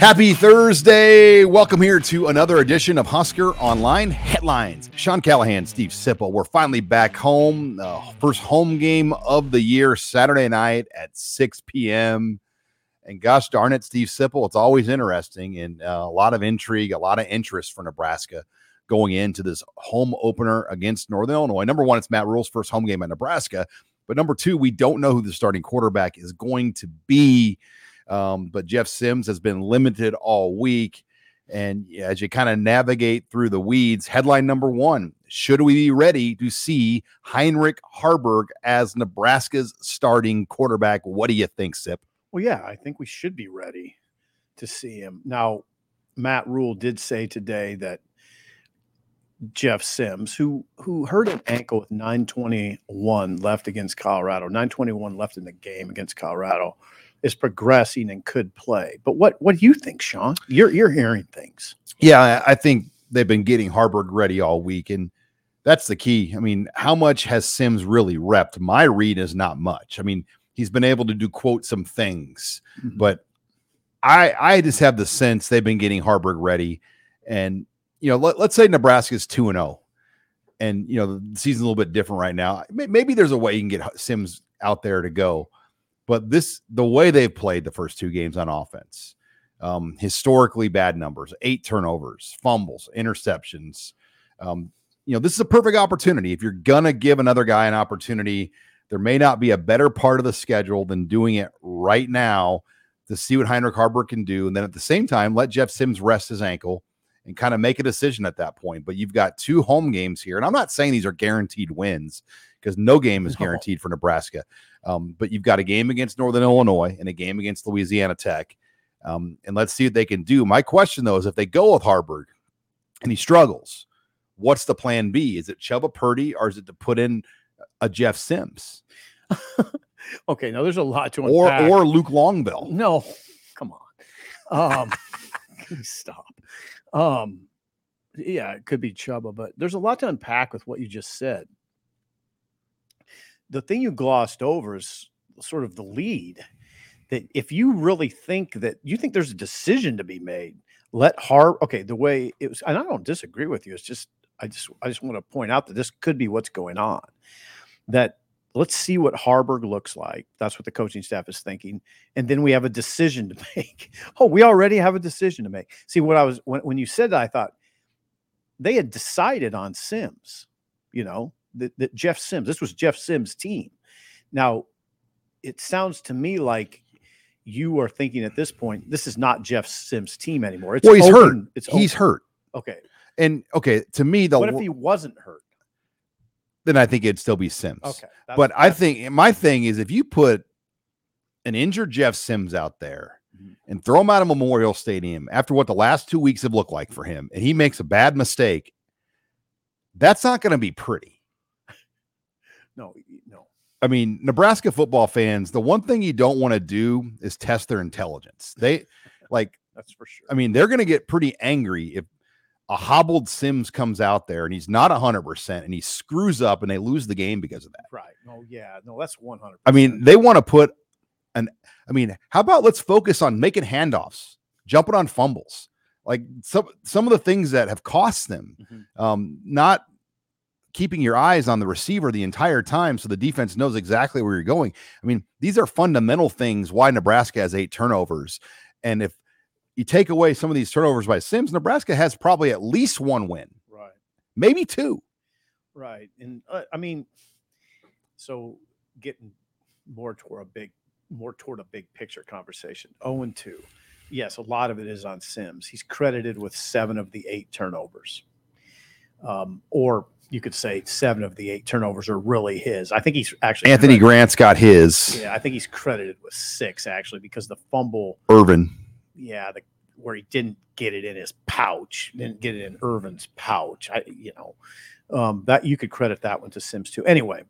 Happy Thursday. Welcome here to another edition of Husker Online Headlines. Sean Callahan, Steve Sipple. We're finally back home. Uh, first home game of the year, Saturday night at 6 p.m. And gosh darn it, Steve Sipple, it's always interesting and uh, a lot of intrigue, a lot of interest for Nebraska going into this home opener against Northern Illinois. Number one, it's Matt Rhule's first home game at Nebraska. But number two, we don't know who the starting quarterback is going to be. Um, but Jeff Sims has been limited all week. And as you kind of navigate through the weeds, headline number one Should we be ready to see Heinrich Haarberg as Nebraska's starting quarterback? What do you think, Sip? Well, yeah, I think we should be ready to see him. Now, Matt Rhule did say today that Jeff Sims, who who hurt an ankle with 921 left against Colorado, 921 left in the game against Colorado, is progressing and could play. But what what do you think, Sean? You're you're hearing things. Yeah, I think they've been getting Haarberg ready all week, and that's the key. I mean, how much has Sims really repped? My read is not much. I mean, he's been able to do quote some things, mm-hmm. but I I just have the sense they've been getting Haarberg ready, and you know, let, let's say Nebraska's two and zero, oh, and you know the season's a little bit different right now. Maybe there's a way you can get Sims out there to go but this, the way they've played the first two games on offense, um, historically bad numbers, eight turnovers, fumbles, interceptions. Um, you know, this is a perfect opportunity. If you're gonna give another guy an opportunity, there may not be a better part of the schedule than doing it right now to see what Heinrich Haarberg can do, and then at the same time let Jeff Sims rest his ankle and kind of make a decision at that point. But you've got two home games here, and I'm not saying these are guaranteed wins because no game is guaranteed no. for Nebraska. Um, but you've got a game against Northern Illinois and a game against Louisiana Tech. Um, and let's see what they can do. My question, though, is if they go with Haarberg and he struggles, what's the plan B? Is it Chubba Purdy or is it to put in a Jeff Sims? okay, now there's a lot to unpack. Or, or Luke Longbell. No, come on. Um, stop. Um, yeah, it could be Chubba, but there's a lot to unpack with what you just said the thing you glossed over is sort of the lead that if you really think that you think there's a decision to be made, let Har okay, the way it was, and I don't disagree with you. It's just I just I just want to point out that this could be what's going on. That let's see what Haarberg looks like. That's what the coaching staff is thinking. And then we have a decision to make. Oh, we already have a decision to make. See, what I was when, when you said that, I thought they had decided on Sims, you know, that, that Jeff Sims, this was Jeff Sims' team. Now, it sounds to me like you are thinking at this point, this is not Jeff Sims' team anymore. It's well, he's open, hurt. It's he's hurt. Okay. And okay, to me, the what if he wasn't hurt? Then I think it'd still be Sims. Okay. But I think my thing is if you put an injured Jeff Sims out there mm-hmm. and throw him out of Memorial Stadium after what the last two weeks have looked like for him, and he makes a bad mistake, that's not going to be pretty. No, no. I mean, Nebraska football fans, the one thing you don't want to do is test their intelligence. They like that's for sure. I mean, they're going to get pretty angry if a hobbled Sims comes out there and he's not 100% and he screws up and they lose the game because of that. Right. No, yeah. No, that's 100 I mean, they want to put an I mean, how about let's focus on making handoffs, jumping on fumbles. Like some some of the things that have cost them. Mm-hmm. Um, not keeping your eyes on the receiver the entire time so the defense knows exactly where you're going. I mean, these are fundamental things why Nebraska has eight turnovers. And if you take away some of these turnovers by Sims, Nebraska has probably at least one win. Right. Maybe two. Right. And uh, I mean, so getting more toward a big, more toward a big picture conversation. 0 and 2. Yes, a lot of it is on Sims. He's credited with seven of the eight turnovers. Um, or you could say seven of the eight turnovers are really his. I think he's actually Anthony credited, Grant's got his. Yeah, I think he's credited with six actually because the fumble. Ervin. Yeah, the where he didn't get it in his pouch, didn't get it in Ervin's pouch. I, you know, um, that you could credit that one to Sims too. Anyway,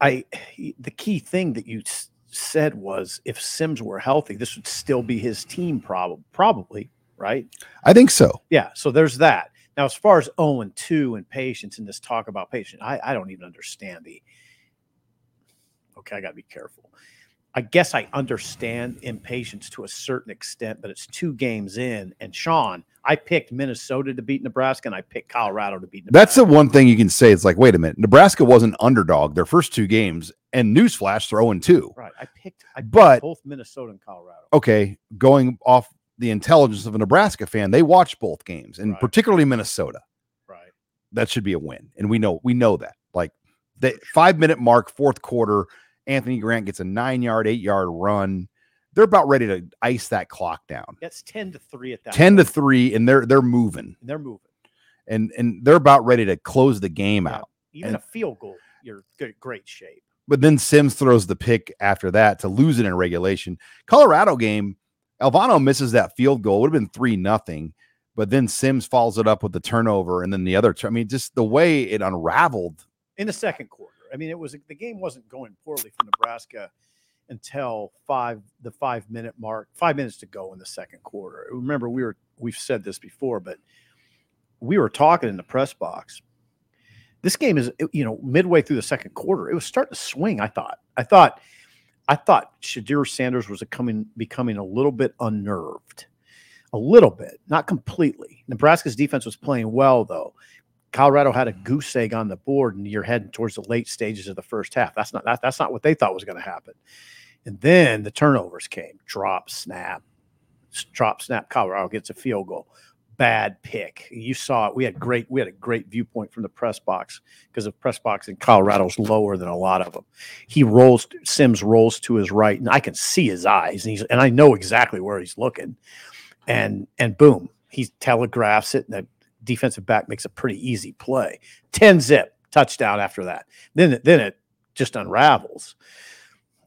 I the key thing that you said was if Sims were healthy, this would still be his team. Probably, probably, right? I think so. Yeah. So there's that. Now, as far as 0 and 2 and patience and this talk about patience, I, I don't even understand the. Okay, I got to be careful. I guess I understand impatience to a certain extent, but it's two games in. And Sean, I picked Minnesota to beat Nebraska, and I picked Colorado to beat Nebraska. That's the one thing you can say. It's like, wait a minute, Nebraska was an underdog their first two games, and newsflash, they're 0 2. right. I picked, I picked But- both Minnesota and Colorado. Okay, going off the intelligence of a Nebraska fan, they watched both games, and Right. particularly Minnesota. Right. That should be a win, and we know we know that. Like the five minute mark, fourth quarter, Anthony Grant gets a nine yard, eight yard run. They're about ready to ice that clock down. That's 10 to 3 at that Ten to point, three, and they're they're moving, and they're moving. and and they're about ready to close the game Yeah. out. Even And- a field goal, you're great shape. but then Sims throws the pick after that to lose it in regulation. Colorado game, Alvano misses that field goal. Would have been three nothing, but then Sims follows it up with the turnover, and then the other. I mean, just the way it unraveled. in the second quarter. I mean, it was the game wasn't going poorly for Nebraska until five the five minute mark, five minutes to go in the second quarter. Remember, we were we've said this before, but we were talking in the press box. This game is you know midway through the second quarter, it was starting to swing. I thought, I thought, I thought Shedeur Sanders was a coming becoming a little bit unnerved, a little bit, not completely. Nebraska's defense was playing well though. Colorado had a mm-hmm. goose egg on the board, and you're heading towards the late stages of the first half. That's not that, that's not what they thought was going to happen. And then the turnovers came. Drop, snap, drop, snap. Colorado gets a field goal. Bad pick. You saw it. We had great. We had a great viewpoint from the press box because the press box in Colorado's lower than a lot of them. He rolls. Sims rolls to his right, and I can see his eyes, and he's and I know exactly where he's looking. And and boom, he telegraphs it, and the defensive back makes a pretty easy play. 10 zip touchdown after that. Then then it just unravels.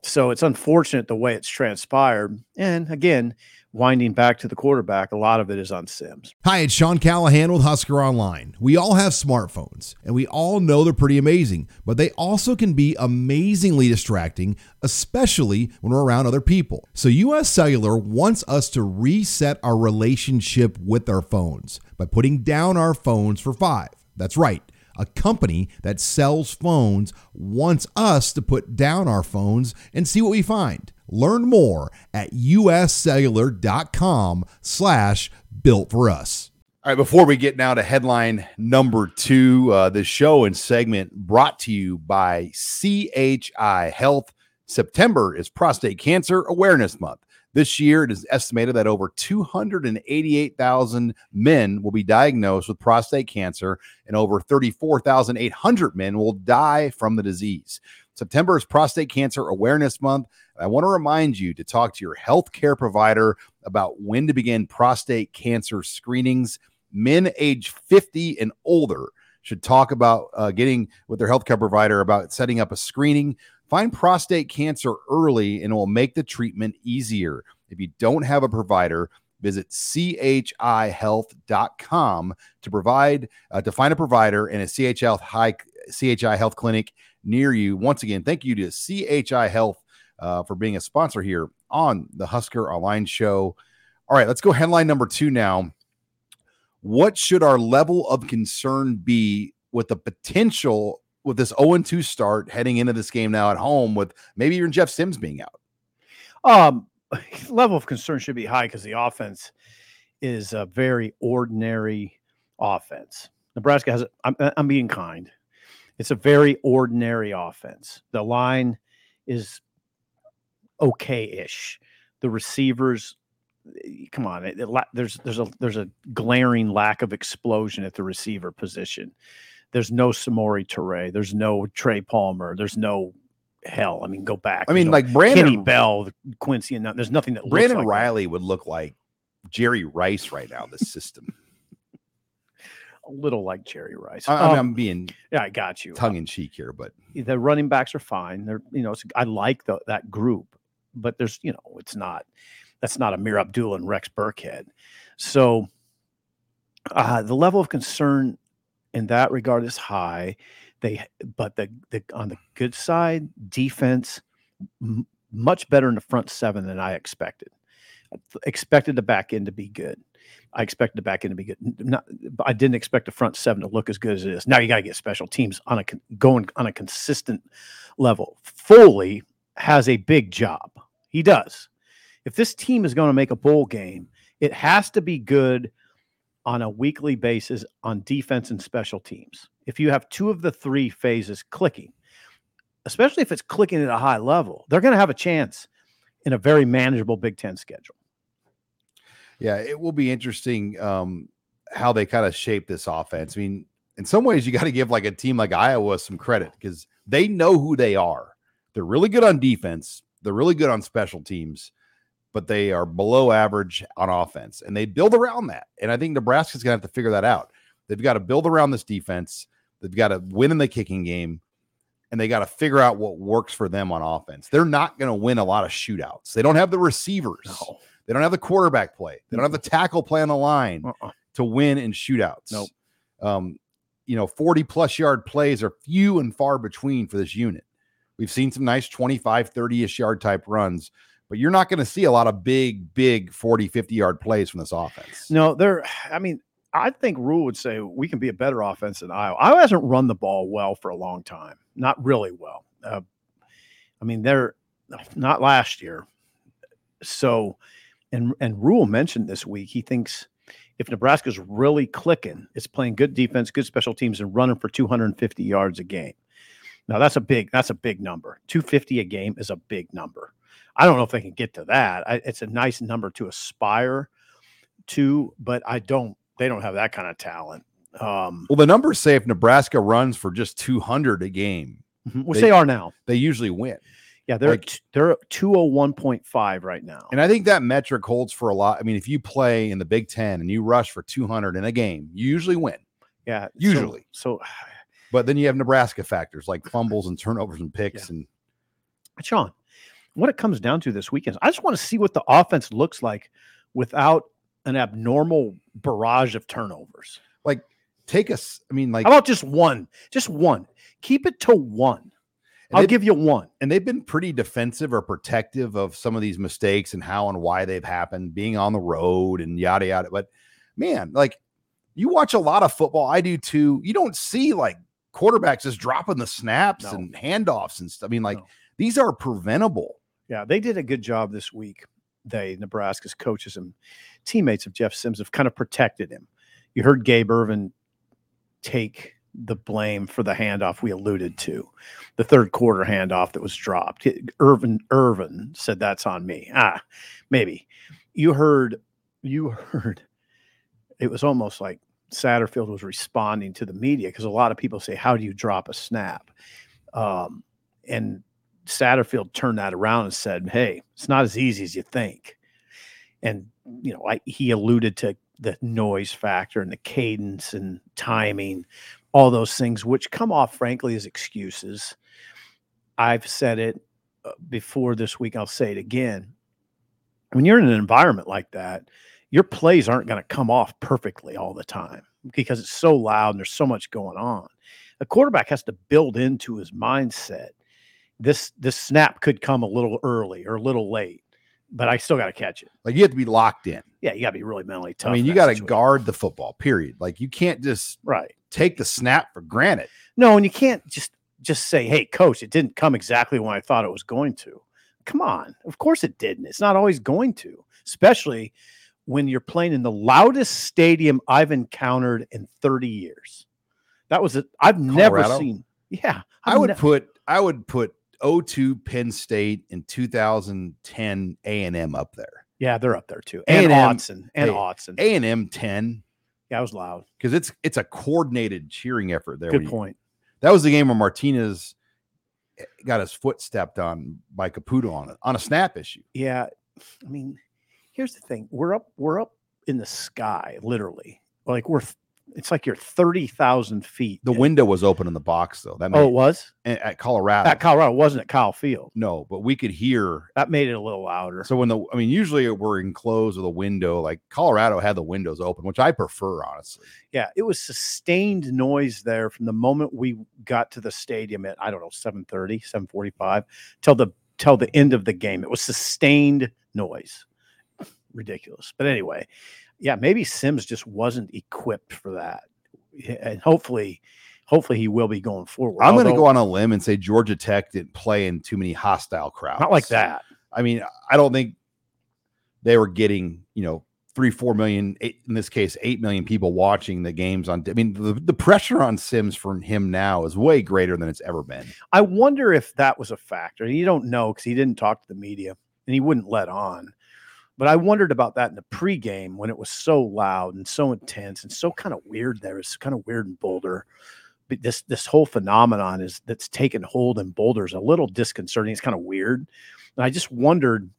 So it's unfortunate the way it's transpired. And again, winding back to the quarterback, a lot of it is on Sims. Hi, it's Sean Callahan with Husker Online. We all have smartphones, and we all know they're pretty amazing, but they also can be amazingly distracting, especially when we're around other people. So, US Cellular wants us to reset our relationship with our phones by putting down our phones for five. That's right. A company that sells phones wants us to put down our phones and see what we find. Learn more at uscellular.com slash built for us. All right, before we get now to headline number two, uh, the show and segment brought to you by CHI Health. September is Prostate Cancer Awareness Month. This year, it is estimated that over 288,000 men will be diagnosed with prostate cancer, and over 34,800 men will die from the disease. September is Prostate Cancer Awareness Month. I want to remind you to talk to your healthcare provider about when to begin prostate cancer screenings. Men age 50 and older should talk about uh, getting with their healthcare provider about setting up a screening. Find prostate cancer early and it will make the treatment easier. If you don't have a provider, visit chihealth.com to provide uh, to find a provider in a CH Health high CHI Health clinic near you. Once again, thank you to CHI Health uh, for being a sponsor here on the Husker Online Show. All right, let's go headline number two now. What should our level of concern be with the potential with this 0 2 start heading into this game now at home with maybe even Jeff Sims being out? Um, level of concern should be high because the offense is a very ordinary offense. Nebraska has, I'm, I'm being kind. It's a very ordinary offense. The line is okay ish. The receivers, eh, come on, it, it there's there's a there's a glaring lack of explosion at the receiver position. There's no Samori Toure. There's no Trey Palmer. There's no hell. I mean, go back. I mean, no like Kenny Brandon Bell, Quincy, and there's nothing that Brandon like that. Riley would look like Jerry Rice right now. The system. a little like Jerry Rice. I, mean, Um, I'm being yeah, I got you. tongue in cheek here, but the running backs are fine. They're you know it's, I like the, that group, but there's you know it's not that's not Ameer Abdullah and Rex Burkhead. So uh, the level of concern in that regard is high. They but the the on the good side defense m- much better in the front seven than I expected. I expected the back end to be good. I expected the back end to be good. Not, I didn't expect the front seven to look as good as it is. Now you got to get special teams on a going on a consistent level. Foley has a big job. He does. If this team is going to make a bowl game, it has to be good on a weekly basis on defense and special teams. If you have two of the three phases clicking, especially if it's clicking at a high level, they're going to have a chance in a very manageable Big Ten schedule. Yeah, it will be interesting um, how they kind of shape this offense. I mean, in some ways, you got to give like a team like Iowa some credit because they know who they are. They're really good on defense. They're really good on special teams, but they are below average on offense, and they build around that. And I think Nebraska's gonna have to figure that out. They've got to build around this defense. They've got to win in the kicking game, and they got to figure out what works for them on offense. They're not going to win a lot of shootouts. They don't have the receivers. No. They don't have the quarterback play. They don't have the tackle play on the line Uh-uh. to win in shootouts. Nope. Um, you know, 40 plus yard plays are few and far between for this unit. We've seen some nice 25, 30 ish yard type runs, but you're not going to see a lot of big, big 40, 50 yard plays from this offense. No, they're. I mean, I think Rhule would say we can be a better offense than Iowa. Iowa hasn't run the ball well for a long time, not really well. Uh, I mean, they're not last year. So, and and Rhule mentioned this week he thinks if Nebraska's really clicking, it's playing good defense, good special teams, and running for 250 yards a game. Now that's a big that's a big number. 250 a game is a big number. I don't know if they can get to that. I, it's a nice number to aspire to, but I don't. They don't have that kind of talent. Um, Well, the numbers say if Nebraska runs for just 200 a game, which They- they are now. they usually win. Yeah, they're like- t- they're 201.5 right now. And I think that metric holds for a lot. I mean, if you play in the Big Ten and you rush for 200 in a game, you usually win. yeah, usually. So, But then you have Nebraska factors like fumbles and turnovers and picks. And Sean, what it comes down to this weekend, I just want to see what the offense looks like without an abnormal barrage of turnovers. Like, take us, I mean, like, How about just one? Just one. Keep it to one. I'll give you one. and they've been pretty defensive or protective of some of these mistakes and how and why they've happened, being on the road and yada yada. But man, like you watch a lot of football, I do too. You don't see like quarterbacks just dropping the snaps No. and handoffs and stuff. I mean, like No. these are preventable. Yeah, they did a good job this week. They, Nebraska's coaches and teammates of Jeff Sims, have kind of protected him. You heard Gabe Ervin take the blame for the handoff we alluded to, the third quarter handoff that was dropped. Ervin Ervin said that's on me. Ah, maybe. You heard, you heard. It was almost like Satterfield was responding to the media because a lot of people say, "How do you drop a snap?" Um, and Satterfield turned that around and said, "Hey, it's not as easy as you think." And you know, I, he alluded to the noise factor and the cadence and timing, all those things, which come off, frankly, as excuses. I've said it uh, before this week. I'll say it again. When you're in an environment like that, your plays aren't going to come off perfectly all the time because it's so loud and there's so much going on. A quarterback has to build into his mindset this this snap could come a little early or a little late, but I still got to catch it. Like you have to be locked in. Yeah, you got to be really mentally tough. I mean, you got to guard the football, period. Like you can't just right. take the snap for granted. No, and you can't just just say, "Hey, coach, it didn't come exactly when I thought it was going to." Come on, of course it didn't. It's not always going to, especially when you're playing in the loudest stadium I've encountered in 30 years. That was it. I've never seen. Yeah, I I've would ne- put I would put 02 Penn State in 2010 A&M up there. Yeah, they're up there too. And A&M Autzen and hey, Autzen. A&M 10 yeah, it was loud. because it's it's a coordinated cheering effort there. Good where you- point. That was the game where Martinez eh, got his foot stepped on by Caputo on it on a snap issue. Yeah, I mean, here's the thing: we're up, we're up in the sky, literally. Like we're, it's like you're thirty thousand feet. The in- window was open in the box though. That made, Oh, it was at Colorado. at Colorado. Wasn't at Kyle Field. no, but we could hear. That made it a little louder. So when the I mean, usually we're enclosed with a window. Like Colorado had the windows open, which I prefer honestly. yeah, it was sustained noise there from the moment we got to the stadium at I don't know 7:30, 7:45 till the till the end of the game. It was sustained noise. Ridiculous. But anyway, yeah, maybe Sims just wasn't equipped for that. And hopefully hopefully he will be going forward. I'm going to go on a limb and say Georgia Tech didn't play in too many hostile crowds. not like that. I mean, I don't think they were getting, you know, three, four million, eight, in this case, eight million people watching the games on. I mean, the, the pressure on Sims from him now is way greater than it's ever been. I wonder if that was a factor. You don't know because he didn't talk to the media and he wouldn't let on. But I wondered about that in the pregame when it was so loud and so intense and so kind of weird. There It's kind of weird in Boulder. But this this whole phenomenon is that's taken hold in Boulder is a little disconcerting. It's kind of weird. And I just wondered,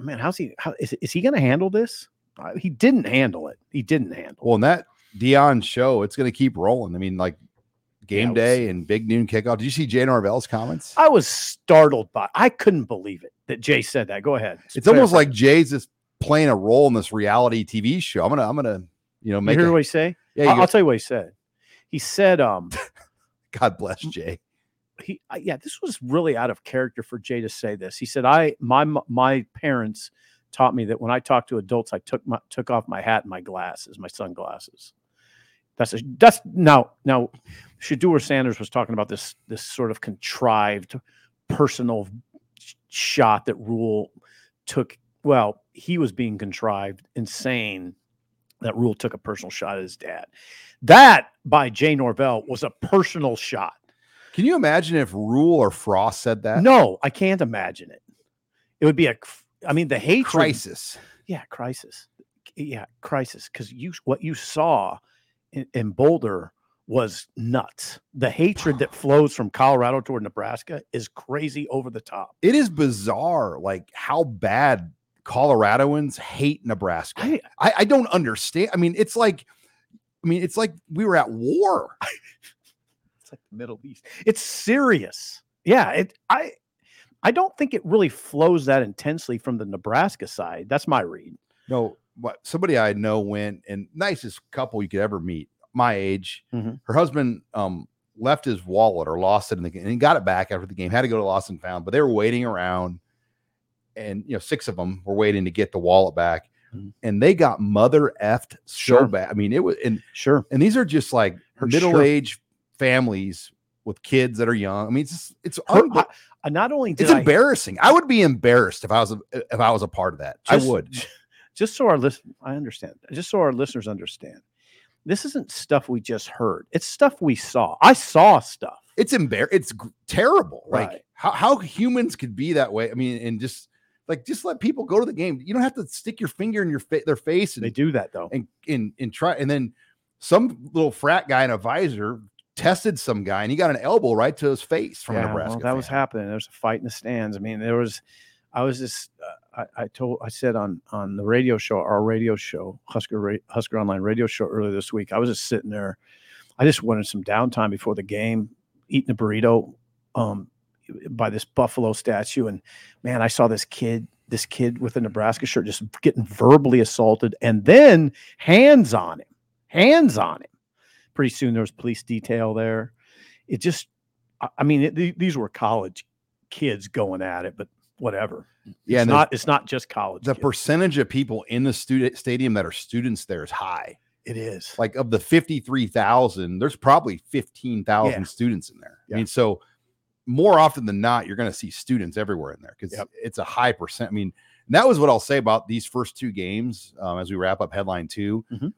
man, how's he? How is, is he going to handle this? Uh, he didn't handle it. He didn't handle. Well, in that Deion show, it's going to keep rolling. I mean, like game Yeah, day and big noon kickoff. Did you see Jay Norvell's comments? I was startled by. I couldn't believe it that Jay said that. Go ahead. It's almost like Jay's just playing a role in this reality TV show. I'm gonna, I'm gonna, you know, you make. hear a- what he say. yeah, I'll, I'll tell you what he said. He said, um, God bless Jay. he yeah this was really out of character for jay to say this he said i my my parents taught me that when i talk to adults i took my took off my hat and my glasses my sunglasses that's a that's now now Shedeur Sanders was talking about this this sort of contrived personal shot that Rhule took well he was being contrived insane that Rhule took a personal shot at his dad that by jay norvell was a personal shot Can you imagine if Rhule or Frost said that? no, I can't imagine it. It would be a, I mean, the hatred. crisis. Yeah, crisis. Yeah, crisis. Because you, what you saw in, in Boulder was nuts. The hatred that flows from Colorado toward Nebraska is crazy over the top. It is bizarre, like how bad Coloradoans hate Nebraska. I, I, I don't understand. I mean, it's like, I mean, it's like we were at war. it's like the Middle East. It's serious. Yeah, it. I, I don't think it really flows that intensely from the Nebraska side. That's my read. No, what somebody I know went and nicest couple you could ever meet, my age. Mhm. Her husband um left his wallet or lost it in the game and he got it back after the game. Had to go to lost and found, but they were waiting around, and you know six of them were waiting to get the wallet back, Mhm. and they got mother effed so Sure. bad. I mean, it was and Sure. and these are just like Her- middle aged families with kids that are young. I mean, it's just, it's unbe- I- not only did it's I, embarrassing. I would be embarrassed if I was a, if I was a part of that. Just- I would. Just so our list I understand, just so our listeners understand, this isn't stuff we just heard. It's stuff we saw. I saw stuff. It's embar. It's g- terrible. Like how how humans could be that way. I mean, and just like just let people go to the game. You don't have to stick your finger in your fa- their face And, They do that though. and and and try. And then some little frat guy in a visor tested some guy and he got an elbow right to his face from Yeah, Nebraska. well, that was happening. There was a fight in the stands. I mean, there was. I was just. Uh, I, I told. I said on on the radio show, our radio show, Husker Husker Online radio show earlier this week. I was just sitting there. I just wanted some downtime before the game, eating a burrito, um, by this Buffalo statue, and man, I saw this kid. This kid with a Nebraska shirt just getting verbally assaulted, and then hands on him, hands on him. Pretty soon there was police detail there. It just, I mean, it, th- these were college kids going at it, but whatever. Yeah, it's not. It's not just college. the kids. percentage of people in the student stadium that are students there is high. It is. Like of the 53,000, there's probably 15,000 Yeah. students in there. Yeah. I mean, so more often than not, you're going to see students everywhere in there because Yep. it's a high percent. I mean, that was what I'll say about these first two games um, as we wrap up headline 2 Mhm.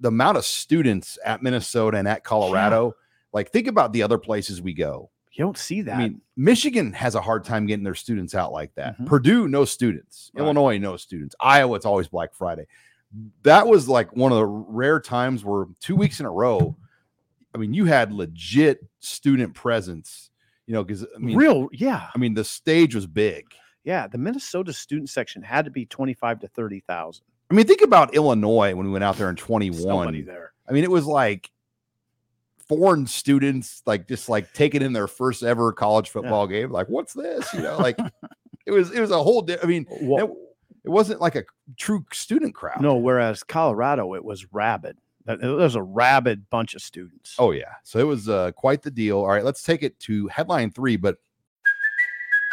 The amount of students at Minnesota and at Colorado, like think about the other places we go. You don't see that. I mean, Michigan has a hard time getting their students out like that. Mhm. Purdue, no students. Right. Illinois, no students. Iowa, it's always Black Friday. That was like one of the rare times where two weeks in a row, I mean, you had legit student presence, you know, because I mean, real. Yeah. I mean, the stage was big. Yeah. The Minnesota student section had to be twenty-five to thirty thousand. I mean, think about Illinois when we went out there in Somebody 21. there. I mean, it was like foreign students, like just like taking in their first ever college football game. Like, what's this? You know, like it was, it was a whole, di- I mean, it, it wasn't like a true student crowd. no, whereas Colorado, it was rabid. That- There was a rabid bunch of students. Oh yeah. So it was uh, quite the deal. All right, let's take it to headline three. But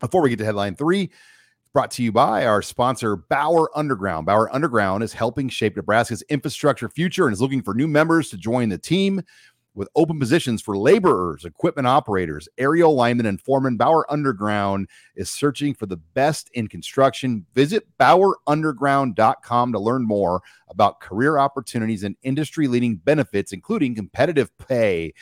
Before we get to headline three, brought to you by our sponsor, Bauer Underground. Bauer Underground is helping shape Nebraska's infrastructure future and is looking for new members to join the team with open positions for laborers, equipment operators, aerial linemen, and foremen. Bauer Underground is searching for the best in construction. Visit BauerUnderground.com to learn more about career opportunities and industry leading benefits, including competitive pay,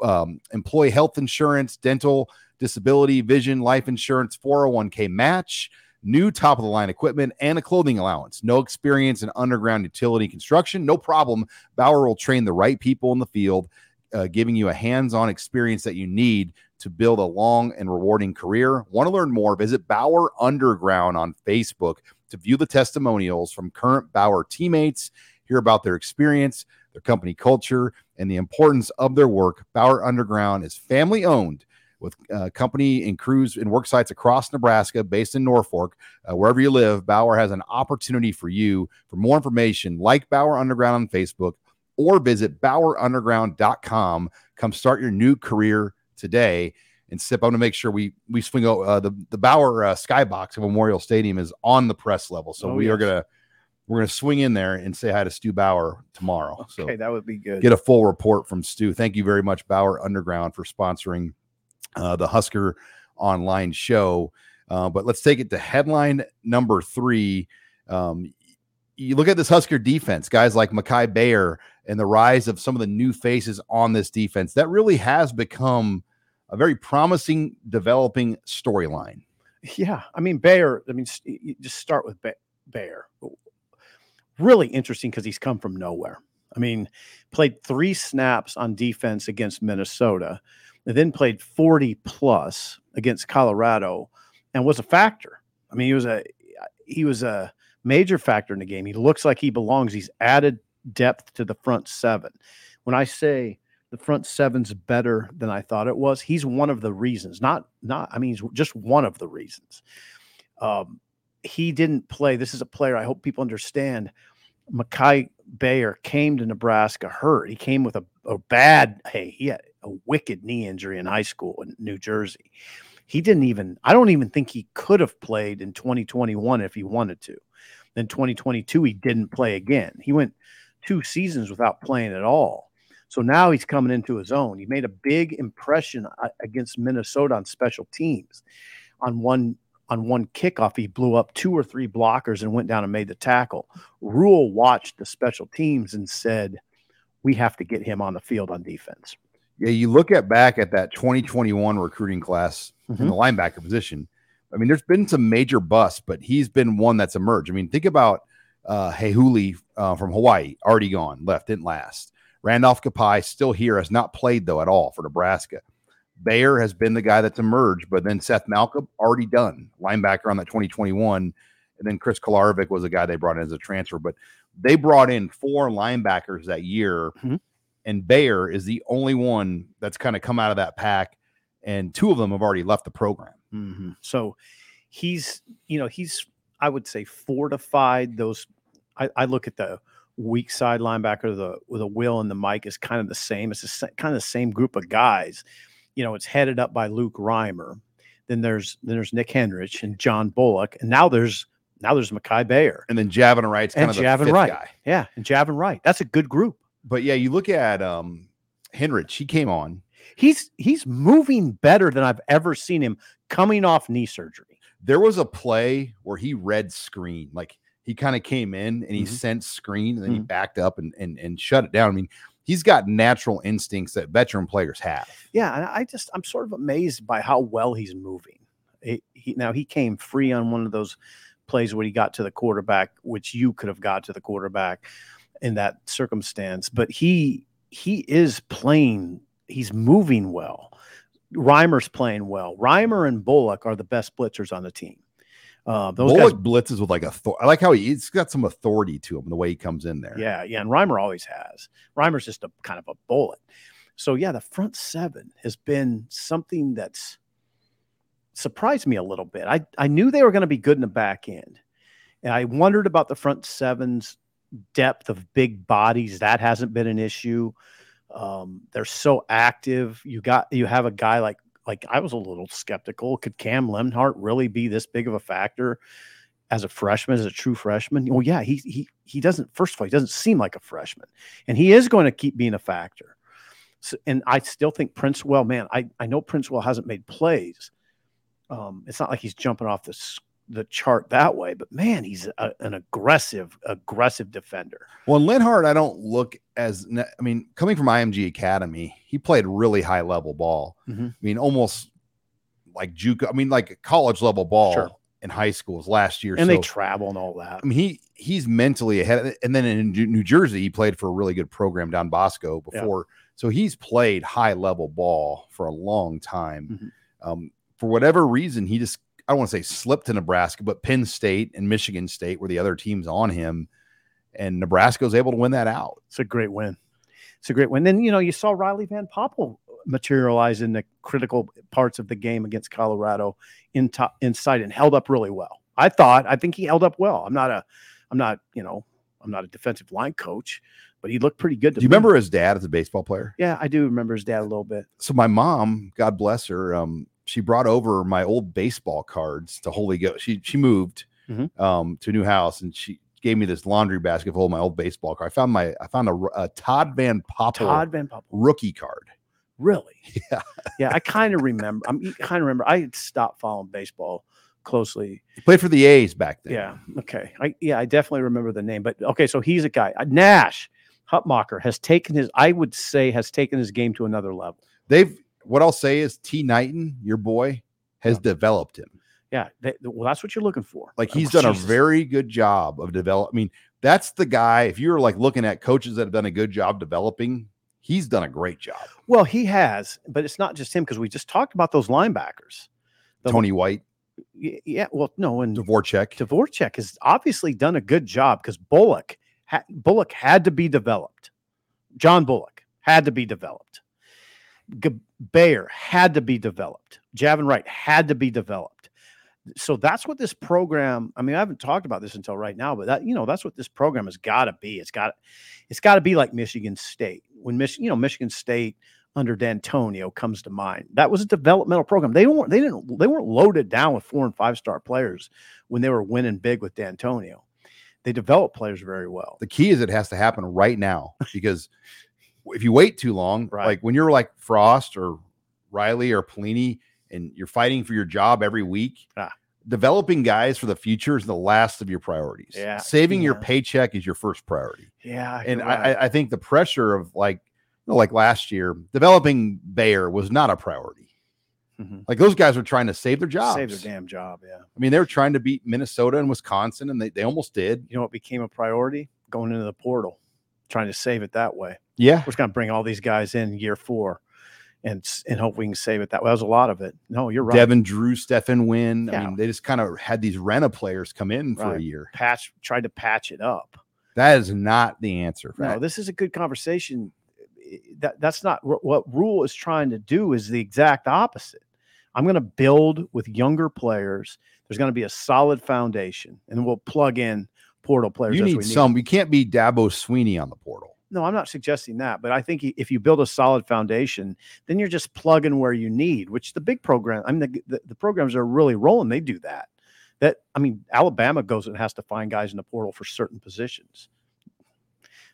um, employee health insurance, dental, disability, vision, life insurance, 401k match, new top of the line equipment, and a clothing allowance. No experience in underground utility construction, no problem. Bauer will train the right people in the field, uh, giving you a hands on experience that you need to build a long and rewarding career. Want to learn more? Visit Bauer Underground on Facebook to view the testimonials from current Bauer teammates, hear about their experience, their company culture, and the importance of their work. Bauer Underground is family owned with uh, company and crews and work sites across Nebraska, based in Norfolk. Uh, wherever you live, Bauer has an opportunity for you. For more information, like Bauer Underground on Facebook or visit BauerUnderground.com. Come start your new career today. And Sip, I want to make sure we we swing out uh, the the Bauer uh, skybox at Memorial Stadium is on the press level, so Oh, we are gonna we're gonna swing in there and say hi to Stu Bauer tomorrow. So Okay, that would be good. get a full report from Stu. Thank you very much, Bauer Underground, for sponsoring uh, the Husker online show. Uh, but let's take it to headline number three. Um, you look at this Husker defense, guys like Makai Bayer and the rise of some of the new faces on this defense. That really has become a very promising, developing storyline. Yeah, I mean Bayer. I mean, just start with ba- Bayer. Really interesting because he's come from nowhere. I mean, played three snaps on defense against Minnesota, and then played forty plus against Colorado, and was a factor. I mean, he was a he was a major factor in the game. He looks like he belongs. He's added depth to the front seven. When I say the front seven's better than I thought it was. He's one of the reasons. Not not I mean he's just one of the reasons. Um, he didn't play. This is a player I hope people understand. Makai Bayer came to Nebraska hurt. He came with a, a bad, hey, he had a wicked knee injury in high school in New Jersey. He didn't even, I don't even think he could have played in 2021 if he wanted to. Then 2022, he didn't play again. He went two seasons without playing at all. So now he's coming into his own. He made a big impression uh, against Minnesota on special teams. On one on one kickoff, he blew up two or three blockers and went down and made the tackle. Rhule watched the special teams and said, "We have to get him on the field on defense." Yeah, you look at back at that 2021 recruiting class in Mhm. the linebacker position. I mean, there's been some major busts, but he's been one that's emerged. I mean, think about uh, Hehuli uh, from Hawaii, already gone, left, didn't last. Randolph Kpai still here, has not played though at all for Nebraska. Bayer has been the guy that's emerged, but then Seth Malcom already done linebacker on that 2021, and then Chris Kolarevic was a guy they brought in as a transfer. But they brought in four linebackers that year, Mhm. And Bayer is the only one that's kind of come out of that pack, and two of them have already left the program. Mhm. So he's, you know, he's, I would say, fortified those. I, I look at the weak side linebacker, the with a Will and the Mike is kind of the same. It's the kind of the same group of guys. You know, it's headed up by Luke Reimer. Then there's then there's Nick Henrich and John Bullock, and now there's now there's Makai Bayer. And then Javin Wright's kind And of the fifth Wright. guy. Yeah, and Javin Wright. That's a good group. But yeah, you look at um Henrich, he came on. He's he's moving better than I've ever seen him coming off knee surgery. There was a play where he read screen, like he kind of came in and he Mhm. sensed screen and then he Mhm. backed up and, and and shut it down. I mean, he's got natural instincts that veteran players have. Yeah, and I just I'm sort of amazed by how well he's moving. He, now he came free on one of those plays where he got to the quarterback, which you could have got to the quarterback in that circumstance. But he he is playing. He's moving well. Reimer's playing well. Reimer and Bullock are the best blitzers on the team. Uh, those Bullock guys, blitzes with like a. I like how he, he's got some authority to him the way he comes in there. yeah, yeah, and Reimer always has. Reimer's just a kind of a bullet. So yeah, the front seven has been something that's surprised me a little bit. I I knew they were going to be good in the back end, and I wondered about the front sevens depth of big bodies. That hasn't been an issue. Um, they're so active. You got you have a guy like like I was a little skeptical. Could Cam Lenhardt really be this big of a factor as a freshman, as a true freshman? Well, yeah, he he he doesn't. First of all, he doesn't seem like a freshman, and he is going to keep being a factor. So, and I still think Princewill, man, I I know Princewill hasn't made plays. Um, it's not like he's jumping off the the chart that way, but man, he's a, an aggressive aggressive defender. Well, Lenhardt, I don't look as I mean, coming from IMG Academy, he played really high level ball. Mhm. I mean, almost like JUCO. I mean, like college level ball Sure. in high schools last year. And so, they travel and all that. I mean, he he's mentally ahead. And then in New Jersey, he played for a really good program Don Bosco Yeah. before. So he's played high level ball for a long time. Mhm. Um, for whatever reason, he just I don't want to say slipped to Nebraska, but Penn State and Michigan State were the other teams on him, and Nebraska was able to win that out. It's a great win. It's a great win. Then you know you saw Riley Van Poppel materialize in the critical parts of the game against Colorado in top, inside and held up really well. I thought. I think he held up well. I'm not a. I'm not. You know. I'm not a defensive line coach, but he looked pretty good. To Do you me. remember his dad as a baseball player? Yeah, I do remember his dad a little bit. So my mom, God bless her, um, she brought over my old baseball cards to Holy Ghost. She she moved Mhm. um, to a new house and she gave me this laundry basket full of my old baseball card. I found my I found a, a Todd Van Poppel Todd Van Poppel. rookie card. Really? Yeah. Yeah, I kind of remember. I'm kind of remember. I stopped following baseball closely. He played for the A's back then. Yeah. Okay. I yeah, I definitely remember the name. But okay, so he's a guy. Uh, Nash Hutmacher has taken his. I would say has taken his game to another level. They've what I'll say is T Knighton, your boy, has Yeah. developed him. Yeah. they- well, that's what you're looking for. Like Oh, he's done a very good job of develop. I mean, that's the guy. If you're like looking at coaches that have done a good job developing, he's done a great job. Well, he has, but it's not just him because we just talked about those linebackers. The- Tony White, Yeah. Well, no, and Dvorak. Dvorak has obviously done a good job because Bullock ha- Bullock had to be developed. John Bullock had to be developed. Bayer had to be developed. Javin Wright had to be developed. So that's what this program. I mean, I haven't talked about this until right now, but that you know that's what this program has got to be. It's got it's got to be like Michigan State. When Mich- you know Michigan State under D'Antonio comes to mind. That was a developmental program. They weren't they didn't they weren't loaded down with four and five star players when they were winning big with D'Antonio. They developed players very well. the key is it has to happen right now because if you wait too long, Right. like when you're like Frost or Riley or Pelini and you're fighting for your job every week, Ah. developing guys for the future is the last of your priorities. Yeah, Saving your paycheck is your first priority. Yeah, And I, right. I, I think the pressure of like, you know, like last year, developing Bayer was not a priority. Mhm. Like those guys were trying to save their jobs. save their damn job. Yeah. I mean, they were trying to beat Minnesota and Wisconsin, and they, they almost did. You know what became a priority? Going into the portal, trying to save it that way. Yeah. We're just going to bring all these guys in year four, and and hope we can save it that way. That was a lot of it. No, you're right. Devin Drew, Stefan Wynn. I mean, they just kind of had these Rena players come in for a year. patch tried to patch it up. That is not the answer. No, this is a good conversation. That that's not what Rhule is trying to do. Is the exact opposite. I'm going to build with younger players. There's going to be a solid foundation, and we'll plug in portal players. you need we some. You can't be Dabo Swinney on the portal. No, I'm not suggesting that, but I think if you build a solid foundation, then you're just plugging where you need. Which the big program, I mean, the, the, the programs are really rolling. They do that. That I mean, Alabama goes and has to find guys in the portal for certain positions.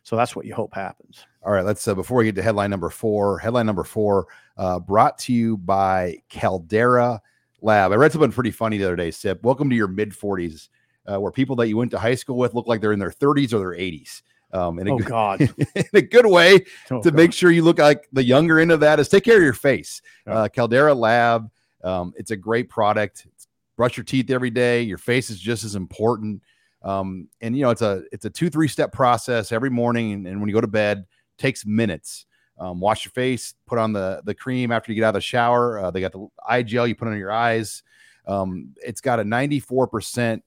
So that's what you hope happens. All right, let's uh, before we get to headline number four. Headline number four, uh, brought to you by Caldera Lab. I read something pretty funny the other day. Sip, welcome to your mid 40s, uh, where people that you went to high school with look like they're in their 30s or their 80s. Um, in a Oh good, God, in a good way Oh, to God. make sure you look like the younger end of that is take care of your face. Uh, Caldera Lab, um, it's a great product. It's, brush your teeth every day. Your face is just as important. Um, and you know, it's a it's a two three step process every morning, and, and when you go to bed, takes minutes. Um, wash your face, put on the the cream after you get out of the shower. Uh, they got the eye gel you put on your eyes. Um, it's got a 94%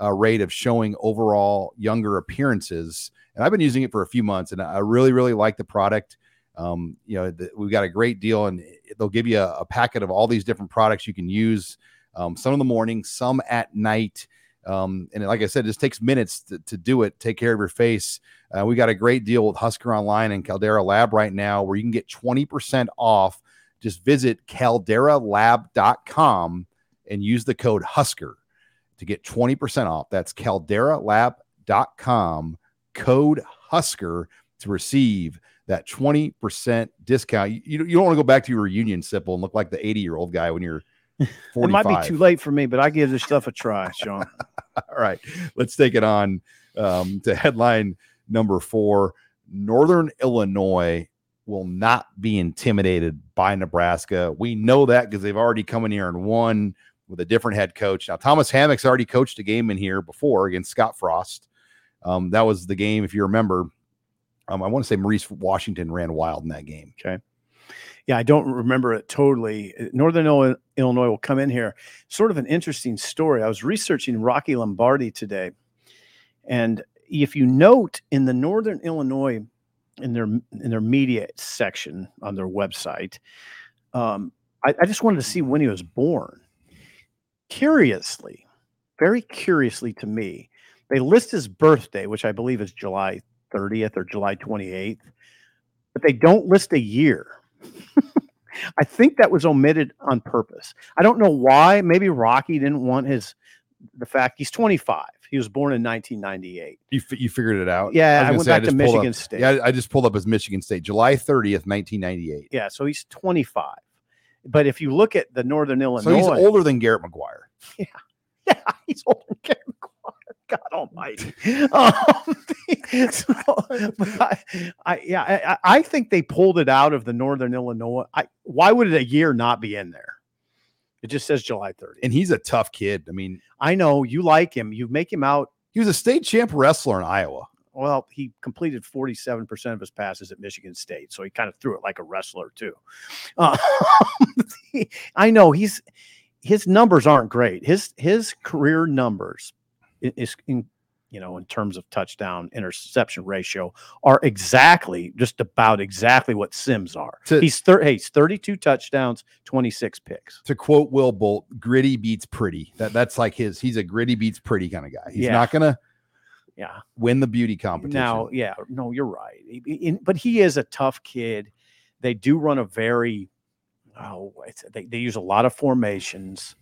uh, rate of showing overall younger appearances. And I've been using it for a few months and I really, really like the product. Um, you know, the, we've got a great deal and they'll give you a, a, packet of all these different products you can use. Um, some in the morning, some at night. Um, and like I said, it just takes minutes to, to do it. Take care of your face. Uh, we got a great deal with Husker Online and Caldera Lab right now where you can get 20% off. Just visit calderalab.com and use the code Husker to get 20% off. That's calderalab.com, code Husker to receive that 20% discount. You, you don't want to go back to your reunion sipple and look like the 80 year old guy when you're 45. it might be too late for me, but I give this stuff a try, Sean. All right, let's take it on um, to headline number four. Northern Illinois will not be intimidated by Nebraska. We know that because they've already come in here and won with a different head coach. Now, Thomas Hammock's already coached a game in here before against Scott Frost. Um, that was the game, if you remember. Um, I want to say Maurice Washington ran wild in that game. Okay. Yeah, I don't remember it totally. Northern Illinois will come in here. Sort of an interesting story. I was researching Rocky Lombardi today. And if you note in the Northern Illinois, in their in their media section on their website, um, I, I just wanted to see when he was born curiously, very curiously to me, they list his birthday, which I believe is July 30th or July 28th, but they don't list a year. I think that was omitted on purpose. I don't know why. Maybe Rocky didn't want his the fact he's 25. He was born in 1998. You you figured it out? Yeah, I, I went back I to Michigan up, State. Yeah, I just pulled up his Michigan State, July 30th, 1998. Yeah, so he's 25. But if you look at the Northern Illinois, so he's older than Garrett McGuire. Yeah, yeah, he's older than Garrett McGuire. God Almighty. Um, so, I, I, yeah, I, I, think they pulled it out of the Northern Illinois. I, why would a year not be in there? It just says July 30th. And he's a tough kid. I mean, I know you like him. You make him out. He was a state champ wrestler in Iowa well, he completed 47% of his passes at Michigan State. So he kind of threw it like a wrestler, too. Uh, I know he's his numbers aren't great. His his career numbers is in you know in terms of touchdown interception ratio are exactly just about exactly what Sims are. To, he's thir- hey, he's 32 touchdowns, 26 picks. To quote Will Bolt, gritty beats pretty. That that's like his he's a gritty beats pretty kind of guy. He's yeah. not going to yeah win the beauty competition. Now, yeah, no, you're right. In, but he is a tough kid. They do run a very oh, they they use a lot of formations.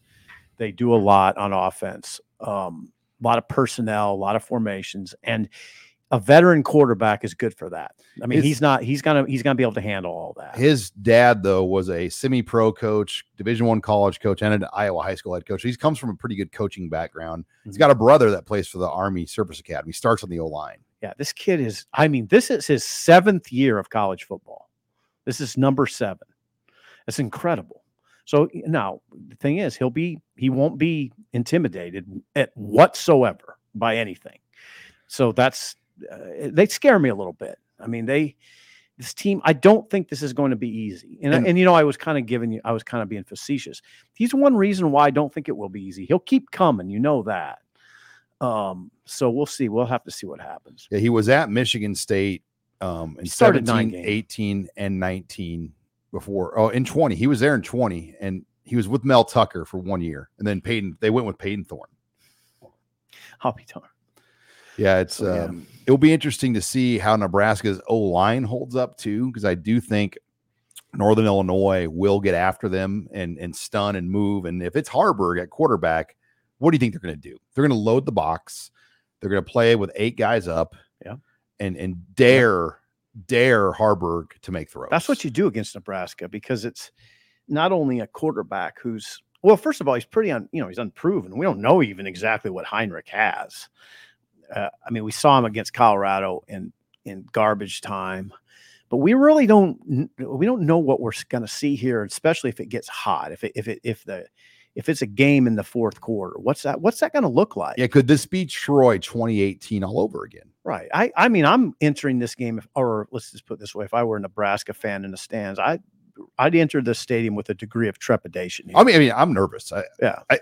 They do a lot on offense. Um, a lot of personnel, a lot of formations, and a veteran quarterback is good for that. I mean, his, he's not he's gonna he's gonna be able to handle all that. His dad though was a semi-pro coach, Division One college coach, and an Iowa high school head coach. He comes from a pretty good coaching background. Mm-hmm. He's got a brother that plays for the Army Service Academy. Starts on the O line. Yeah, this kid is. I mean, this is his seventh year of college football. This is number seven. That's incredible. So now the thing is, he'll be he won't be intimidated at whatsoever by anything. So that's uh, they scare me a little bit. I mean, they this team. I don't think this is going to be easy. And and, and you know, I was kind of giving you, I was kind of being facetious. He's one reason why I don't think it will be easy. He'll keep coming. You know that. Um, so we'll see. We'll have to see what happens. Yeah, he was at Michigan State um in 17, 18, and 19 before. Oh, in 20. He was there in 20, and he was with Mel Tucker for one year, and then Payton. They went with Payton Thorne. I'll be darned. Yeah, it's so, yeah. Um, it'll be interesting to see how Nebraska's O line holds up too, because I do think Northern Illinois will get after them and and stun and move. And if it's Haarberg at quarterback, what do you think they're going to do? They're going to load the box. They're going to play with eight guys up. Yeah, and and dare yeah. dare Haarberg to make throws. That's what you do against Nebraska because it's not only a quarterback who's well, first of all, he's pretty un, you know, he's unproven. We don't know even exactly what Heinrich has uh, I mean, we saw him against Colorado in in garbage time, but we really don't we don't know what we're going to see here, especially if it gets hot. If it if it if the if it's a game in the fourth quarter, what's that? What's that going to look like? Yeah, could this be Troy 2018 all over again? Right. I I mean, I'm entering this game, if, or let's just put this way: if I were a Nebraska fan in the stands, I I'd enter the stadium with a degree of trepidation. here. I mean, I mean, I'm nervous. I, Yeah. I,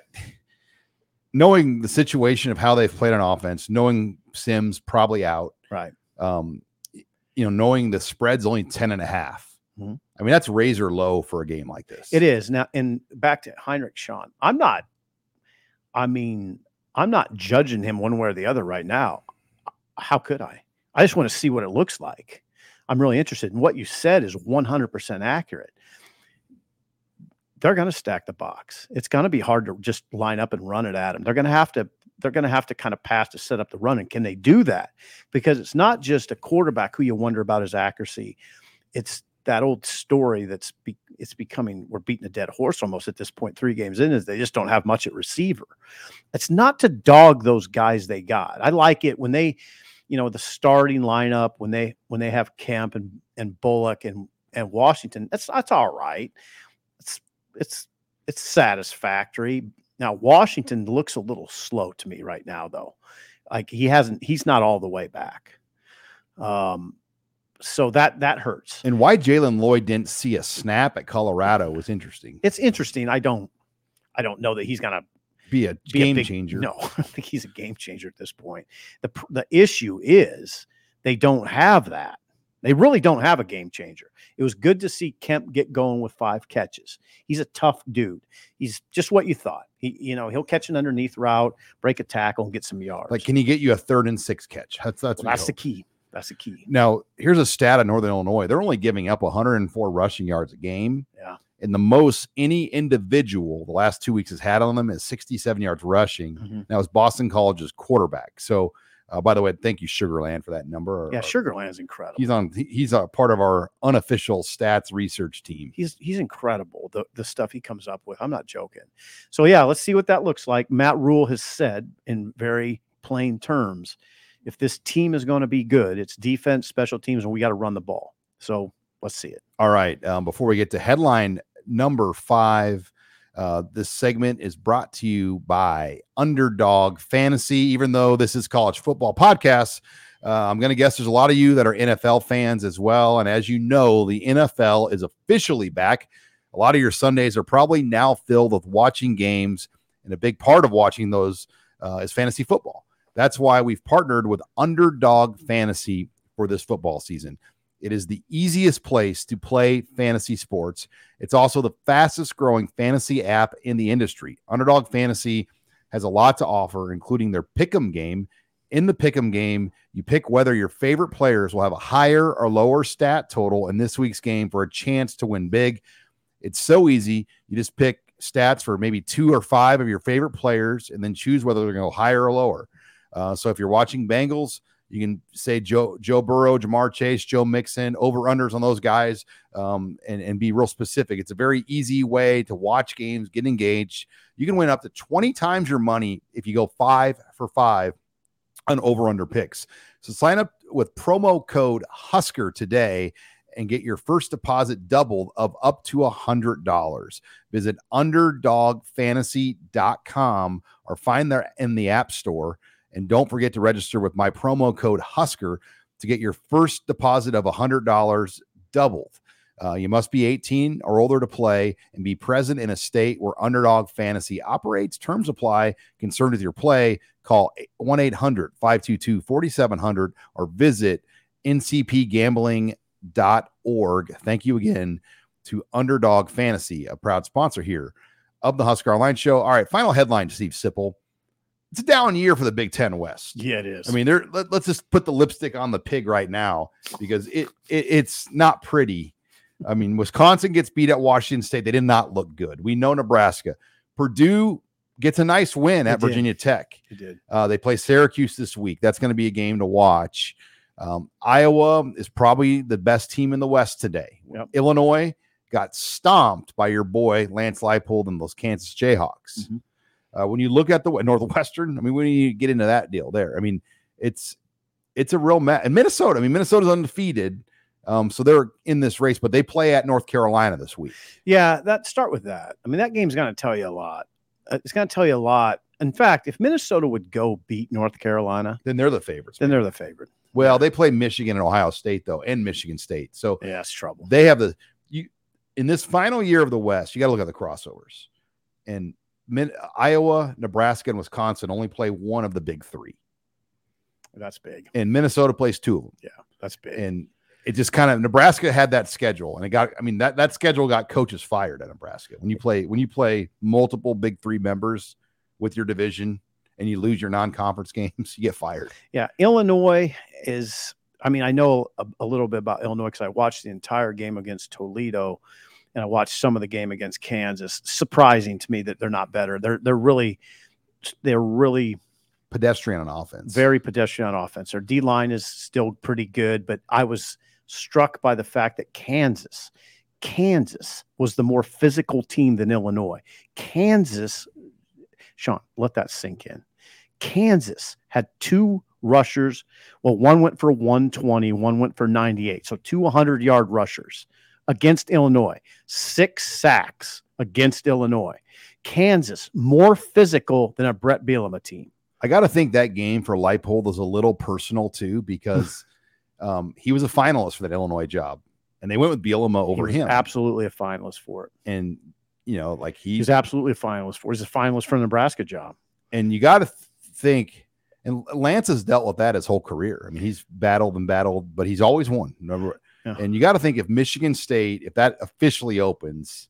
knowing the situation of how they've played on offense, knowing Sims probably out, right. um, you know, knowing the spread's only 10 and a half. Mhm. I mean, that's razor low for a game like this. It is now, and back to Heinrich Sean. I'm not. I mean, I'm not judging him one way or the other right now. How could I? I just want to see what it looks like. I'm really interested. And what you said is 100% accurate. They're going to stack the box. It's going to be hard to just line up and run it at them. They're going to have to. They're going to have to kind of pass to set up the run. And can they do that? Because it's not just a quarterback who you wonder about his accuracy. It's that old story that's be, it's becoming we're beating a dead horse almost at this point three games in is they just don't have much at receiver it's not to dog those guys they got i like it when they you know the starting lineup when they when they have Kemp and and bullock and and washington that's that's all right it's it's satisfactory now washington looks a little slow to me right now though like he hasn't he's not all the way back um so that that hurts And why Jaylen Lloyd didn't see a snap at Colorado was interesting. it's interesting. I don't, I don't know that he's gonna Be a be a game big- changer. No, I think he's a game changer at this point. the The issue is they don't have that. They really don't have a game changer. It was good to see Kemp get going with five catches. He's a tough dude. He's just what you thought. He, you know, he'll catch an underneath route, break a tackle, and get some yards. Like, can he get you a third and six catch? That's that's, Well, that's the key. That's the key. Now, here's a stat of Northern Illinois. They're only giving up 104 rushing yards a game. Yeah. And the most any individual the last two weeks has had on them is 67 yards rushing. Mhm. That was Boston College's quarterback. So, uh, by the way, thank you, Sugarland, for that number. Yeah, Sugarland is incredible. He's on. He's a part of our unofficial stats research team. he's he's incredible the the stuff he comes up with i'm not joking so yeah let's see what that looks like Matt Rhule has said in very plain terms if this team is going to be good it's defense special teams and we got to run the ball so let's see it All right. Um, before we get to headline number five, uh, this segment is brought to you by Underdog Fantasy. Even though this is college football podcast, uh, I'm going to guess there's a lot of you that are NFL fans as well. And as you know, the NFL is officially back. A lot of your Sundays are probably now filled with watching games, and a big part of watching those uh, is fantasy football. That's why we've partnered with Underdog Fantasy for this football season. It is the easiest place to play fantasy sports. It's also the fastest growing fantasy app in the industry. Underdog Fantasy has a lot to offer, including their pick'em game. In the pick'em game, you pick whether your favorite players will have a higher or lower stat total in this week's game for a chance to win big. It's so easy. You just pick stats for maybe two or five of your favorite players and then choose whether they're going to go higher or lower. Uh, so if you're watching Bengals, you can say Joe Joe Burrow, Ja'Marr Chase, Joe Mixon, over unders on those guys, um, and and be real specific. It's a very easy way to watch games, get engaged. You can win up to 20 times your money if you go five for five on over under picks. So sign up with promo code Husker today and get your first deposit doubled of up to a hundred dollars. Visit underdogfantasy.com or find them in the app store. And don't forget to register with my promo code Husker to get your first deposit of $100 doubled. Uh, you must be 18 or older to play and be present in a state where Underdog Fantasy operates. Terms apply. Concerned with your play, call 1 800 522 4700 or visit ncpgambling.org. Thank you again to Underdog Fantasy, a proud sponsor here of the Husker Online Show. All right, final headline, Steve Sipple. It's a down year for the Big Ten West. yeah it is I mean, there. Let, us just put the lipstick on the pig right now because it, it it's not pretty. I mean, Wisconsin gets beat at Washington State. They did not look good. We know Nebraska. Purdue gets a nice win at. Virginia Tech. he did Uh, they play Syracuse this week. That's going to be a game to watch. Um, Iowa is probably the best team in the West today. Yep. Illinois got stomped by your boy Lance Leipold and those Kansas Jayhawks. Mhm. Uh, when you look at the Northwestern, I mean, when you get into that deal there, I mean, it's it's a real match. And Minnesota, I mean, Minnesota's undefeated, um, so they're in this race, but they play at North Carolina this week. Yeah, that start with that. I mean, that game's going to tell you a lot. Uh, It's going to tell you a lot. In fact, if Minnesota would go beat North Carolina, Then they're the favorites. then they're the favorite. Well, they play Michigan and Ohio State though, and Michigan State, so Yeah, it's trouble. they have the you in this final year of the West, you got to look at the crossovers. And Min- Iowa, Nebraska, and Wisconsin only play one of the big three, That's big. and Minnesota plays two of them. Yeah, that's big. And it just kind of Nebraska had that schedule, and it got. I mean that that schedule got coaches fired at Nebraska when you play when you play multiple big three members with your division and you lose your non-conference games, you get fired. Yeah, Illinois is. I mean, I know a, a little bit about Illinois because I watched the entire game against Toledo, and I watched some of the game against Kansas. Surprising to me that they're not better. They're they're really they're really Pedestrian on offense. very pedestrian on offense. Their D line is still pretty good, but I was struck by the fact that Kansas, Kansas was the more physical team than Illinois. Kansas, Sean, let that sink in. Kansas had two rushers. Well, one went for 120, one went for 98. So two 100 yard rushers against Illinois, six sacks against Illinois. Kansas, more physical than a Bret Bielema team. I got to think that game for Leipold is a little personal too because um, he was a finalist for that Illinois job, and they went with Bielema over was him. Absolutely a finalist for it. and you know, like He's he's absolutely a finalist for. it. He's a finalist for the Nebraska job. and you got to think. And Lance has dealt with that his whole career. I mean, he's battled and battled, but he's always won. Remember? Yeah. And you got to think if Michigan State, if that officially opens,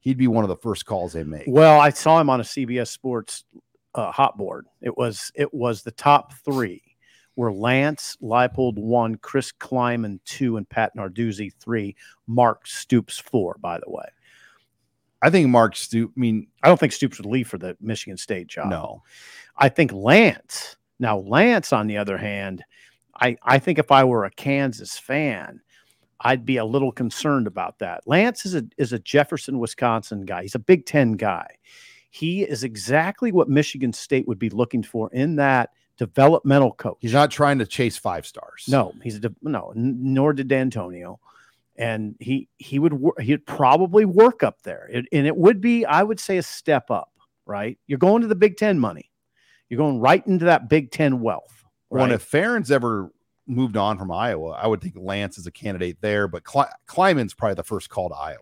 he'd be one of the first calls they make. Well, I saw him on a CBS Sports uh, hot board. It was it was the top three were Lance Leipold one, Chris Klieman two, and Pat Narduzzi three. Mark Stoops four. By the way, I think Mark Stoop. I mean, I don't think Stoops would leave for the Michigan State job. no, I think Lance. Now, Lance, on the other hand, I, I think if I were a Kansas fan, I'd be a little concerned about that. Lance is a is a Jefferson, Wisconsin guy. He's a Big Ten guy. He is exactly what Michigan State would be looking for in that developmental coach. he's not trying to chase five stars. No, he's a no. n- Nor did D'Antonio, and he he would he'd probably work up there, It- and it would be I would say a step up. Right, you're going to the Big Ten money. You're going right into that Big Ten wealth. Well, and if Ferentz ever moved on from Iowa, I would think Lance is a candidate there, but Cle- Klieman's probably the first call to Iowa.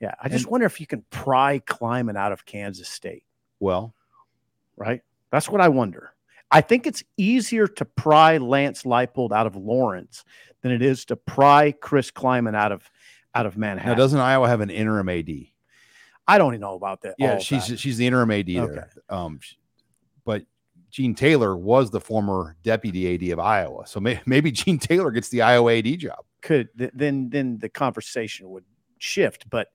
yeah, I just and- wonder if you can pry Kleiman out of Kansas State. Well, Right, that's what I wonder. I think it's easier to pry Lance Leipold out of Lawrence than it is to pry Chris Klieman out of out of now Manhattan. doesn't Iowa have an interim AD? I don't even know about that. Yeah, she's that. she's the interim AD there. Um, but Gene Taylor was the former deputy AD of Iowa, so may, maybe Gene Taylor gets the Iowa AD job. could then then the conversation would shift. But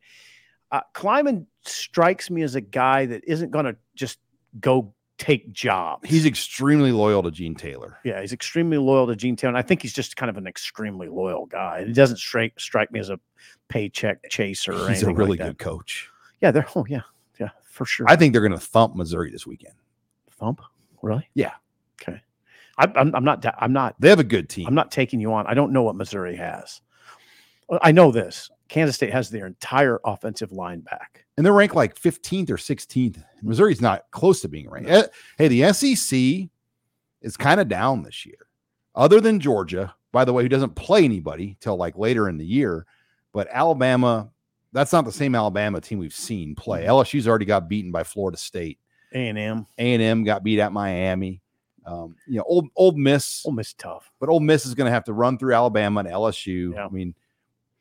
uh, Klieman strikes me as a guy that isn't going to just go take jobs. He's extremely loyal to Gene Taylor. yeah, he's extremely loyal to Gene Taylor. And I think he's just kind of an extremely loyal guy. He doesn't strike strike me as a paycheck chaser. Or He's a really like good coach. Yeah, they're oh yeah yeah for sure. I think they're going to thump Missouri this weekend. thump really Yeah. okay. I, I'm I'm not I'm not They have a good team. I'm not taking you on. I don't know what Missouri has. I know this. Kansas State has their entire offensive line back. and they're ranked like 15th or 16th. Missouri's not close to being ranked. Eh, Hey, the SEC is kind of down this year, other than Georgia, by the way, who doesn't play anybody till like later in the year. But Alabama, that's not the same Alabama team we've seen play. LSU's already got beaten by Florida State. A and M. A and M got beat at Miami. Um, you know, old Ole Miss, Ole Miss tough. but Ole Miss is going to have to run through Alabama and LSU. Yeah. I mean,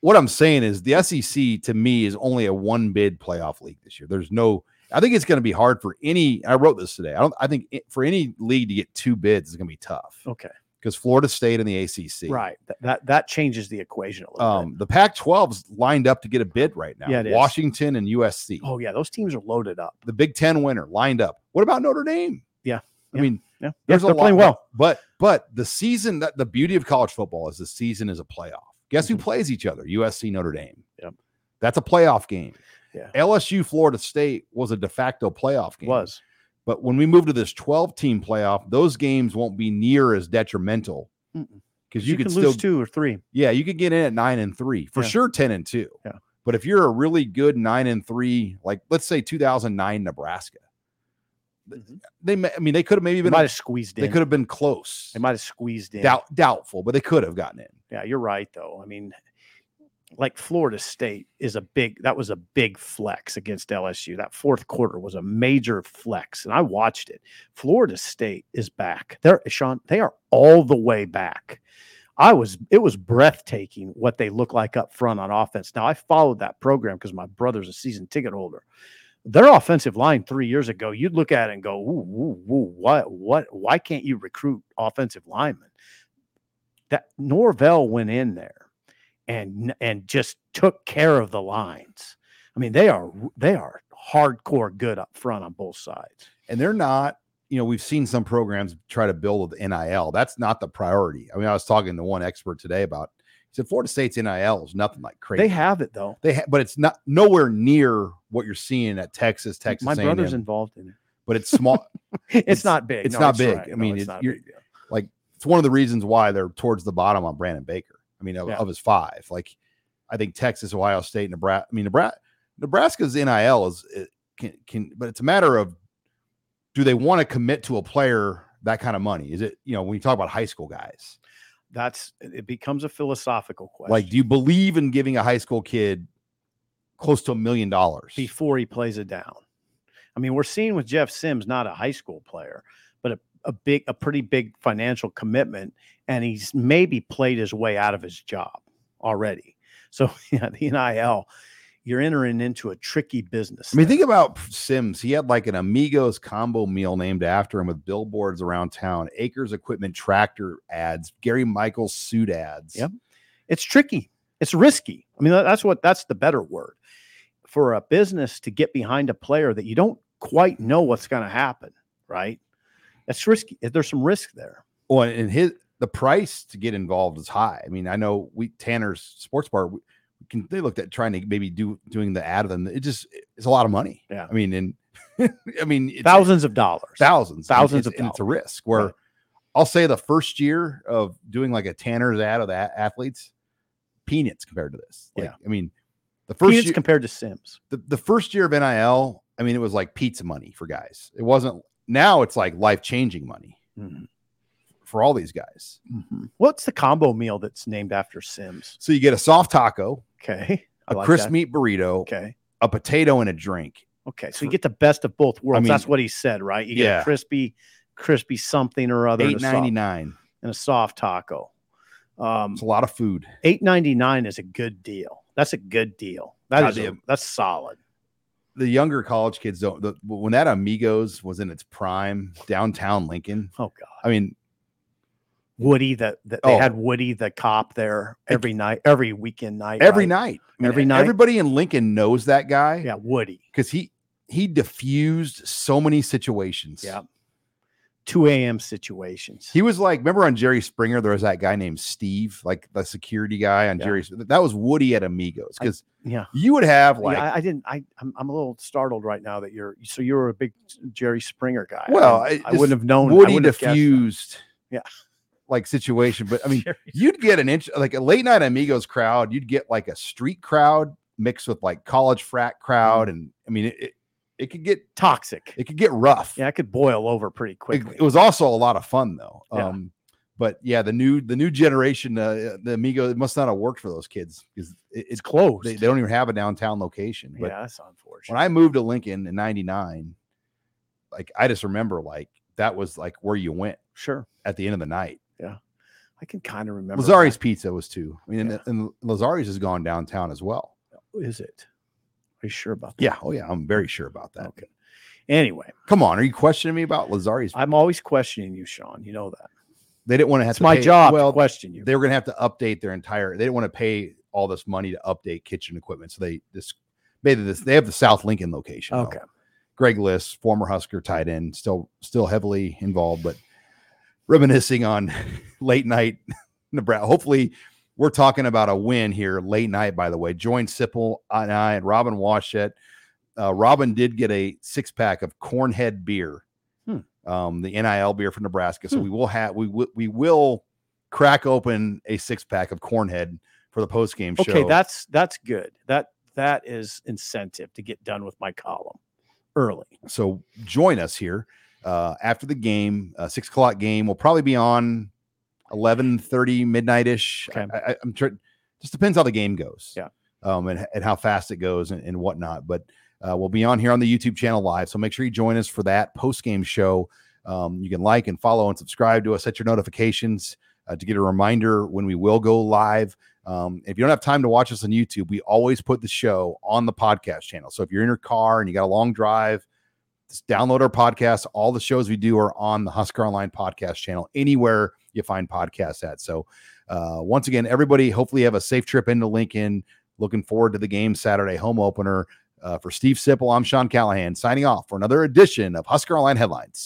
what I'm saying is the SEC to me is only a one bid playoff league this year. There's no, I think it's going to be hard for any. I wrote this today. I don't. I think it, for any league to get two bids is going to be tough Okay. Because Florida State and the ACC. Right. That, that that changes the equation a little bit. Um, the Pac-12's lined up to get a bid right now. Yeah, it. Washington and USC. Oh yeah, those teams are loaded up. The Big Ten winner lined up. What about Notre Dame? Yeah. I Yeah. mean, Yeah, there's they're a playing well. But but the season that the beauty of college football is the season is a playoff. Guess who Mhm. plays each other? USC Notre Dame. Yep. That's a playoff game. Yeah. LSU Florida State was a de facto playoff game. Was But when we move to this 12 team playoff, those games won't be near as detrimental because you, you, could still lose two or three. yeah, you could get in at nine and three for Yeah. sure, 10 and two. Yeah. But if you're a really good nine and three, like let's say 2009 Nebraska, Mhm. they may, I mean, they could have maybe They been, might have squeezed in. they could have been close. They might have squeezed in. Doubt, doubtful, but they could have gotten in. Yeah, you're right though. I mean, like Florida State is a big that was a big flex against LSU. That fourth quarter was a major flex, and I watched it. Florida State is back. They're Sean, they are all the way back. I was it was breathtaking what they look like up front on offense. Now I followed that program because my brother's a season ticket holder. Their offensive line three years ago, you'd look at it and go, ooh, ooh, ooh, what, what, why can't you recruit offensive linemen? That Norvell went in there and and just took care of the lines. I mean, they are they are hardcore good up front on both sides. and they're not you know we've seen some programs try to build with nil that's not the priority i mean i was talking to one expert today about he said florida state's nil is nothing like crazy They have it though. they ha- but it's not nowhere near what you're seeing at texas texas My brother's A&M, involved in it. but it's small. It's, It's- not big. it's No, not big. right. I No, mean, it's it- not you're- big deal. it's one of the reasons why they're towards the bottom on brandon baker i mean of, Yeah. of his five like i think texas ohio state nebraska i mean nebraska nebraska's nil is it can, can but it's a matter of do they want to commit to a player that kind of money is it you know when you talk about high school guys That's it becomes a philosophical question. like do you believe in giving a high school kid close to a million dollars before he plays it down. I mean, we're seeing with Jeff Sims, not a high school player, a, big, a pretty big financial commitment, and he's maybe played his way out of his job already. So yeah, the NIL, you're entering into a tricky business. I mean, think about Sims. He had like an Amigos combo meal named after him with billboards around town, Acres Equipment tractor ads, Gary Michaels suit ads. Yep. it's tricky. It's risky. I mean, that's what that's the better word for a business to get behind a player that you don't quite know what's going to happen. Right? That's risky. There's some risk there. Well, and his the price to get involved is high. I mean, I know we Tanner's Sports Bar. We can they looked at trying to maybe do doing the ad of them. It just it's a lot of money. Yeah. I mean, and I mean it's Thousands of dollars. thousands, Thousands of and it's a risk. Where Right. I'll say the first year of doing like a Tanner's ad of that athletes, peanuts compared to this. Like, Yeah. I mean, the first Peanuts year, compared to Sims. the, the first year of NIL, I mean, it was like pizza money for guys. It wasn't now it's like life changing money for all these guys. What's the combo meal that's named after Sims? So you get a soft taco, Okay. I a like crisp that. meat burrito, Okay. a potato, and a drink. Okay. So you get the best of both worlds. mean, that's what he said, right? You get yeah. crispy, crispy something or other Eight ninety nine. and a soft taco. Um, It's a lot of food. eight ninety nine is a good deal. That's a good deal. That is a- that's solid. The younger college kids don't. The, when that Amigos was in its prime, downtown Lincoln. Oh God, I mean, Woody that that they Oh. had Woody the cop there every night, every weekend night, every right? night, I mean, Every night? everybody in Lincoln knows that guy. Yeah, Woody. because he he diffused so many situations. Yeah. Two a.m. situations. He was like, remember on Jerry Springer, there was that guy named Steve, like the security guy on Yeah. Jerry. That was Woody at Amigos because yeah. you would have like, yeah, I, I didn't. I I'm, I'm a little startled right now that you're. So you were a big Jerry Springer guy. Well, I I, wouldn't have known. Woody wouldn't have guessed diffused, Yeah. like situation. But I mean, you'd get an inch like a late night Amigos crowd. You'd get like a street crowd mixed with like college frat crowd, mm-hmm. and I mean, it it, it could get toxic. it could get rough. Yeah, it could boil over pretty it, quickly. it was also a lot of fun though. Yeah. Um, but yeah, the new the new generation, uh, the Amigo, it must not have worked for those kids because it, it's it's closed. they, they don't even have a downtown location. But yeah, that's unfortunate. when I moved to Lincoln in '99, like I just remember like that was like where you went sure, at the end of the night. Yeah. I can kind of remember. Lazzari's Pizza was too. I mean, Yeah. and, and Lazzari's has gone downtown as well. Is it? Are you sure about that? Yeah. Oh yeah, I'm very sure about that. Okay. Anyway, Come on, are you questioning me about Lazzari's? I'm always questioning you, Sean. You know that. they didn't want to have It's to my pay- job Well, to question you. they were going to have to update their entire. They didn't want to pay all this money to update kitchen equipment, so they this made this. They have the South Lincoln location. though. Okay. Greg List, former Husker tight end, still still heavily involved, but reminiscing on late night Nebraska. Hopefully, we're talking about a win here late night. By the way, join Sipple and I and Robin Washut. Uh, Robin did get a six pack of Cornhead beer, Hmm. um, the NIL beer from Nebraska. So Hmm. we will have we will we will crack open a six pack of Cornhead for the post game show. Okay, that's that's good. That that is incentive to get done with my column early. so join us here uh, after the game, uh, six o'clock game. We'll probably be on eleven thirty midnight ish. Okay. I, I, I'm trying. just depends how the game goes. Yeah. Um, and, and how fast it goes and, and whatnot. But uh, we'll be on here on the YouTube channel live. So make sure you join us for that post game show. Um, you can like and follow and subscribe to us, set your notifications uh, to get a reminder when we will go live. Um, if you don't have time to watch us on YouTube, we always put the show on the podcast channel. So if you're in your car and you got a long drive, just download our podcast. All the shows we do are on the Husker Online podcast channel, anywhere you find podcasts at. So, uh, once again, everybody, hopefully, have a safe trip into Lincoln. Looking forward to the game Saturday home opener. Uh, for Steve Sipple, I'm Sean Callahan signing off for another edition of Husker Online Headlines.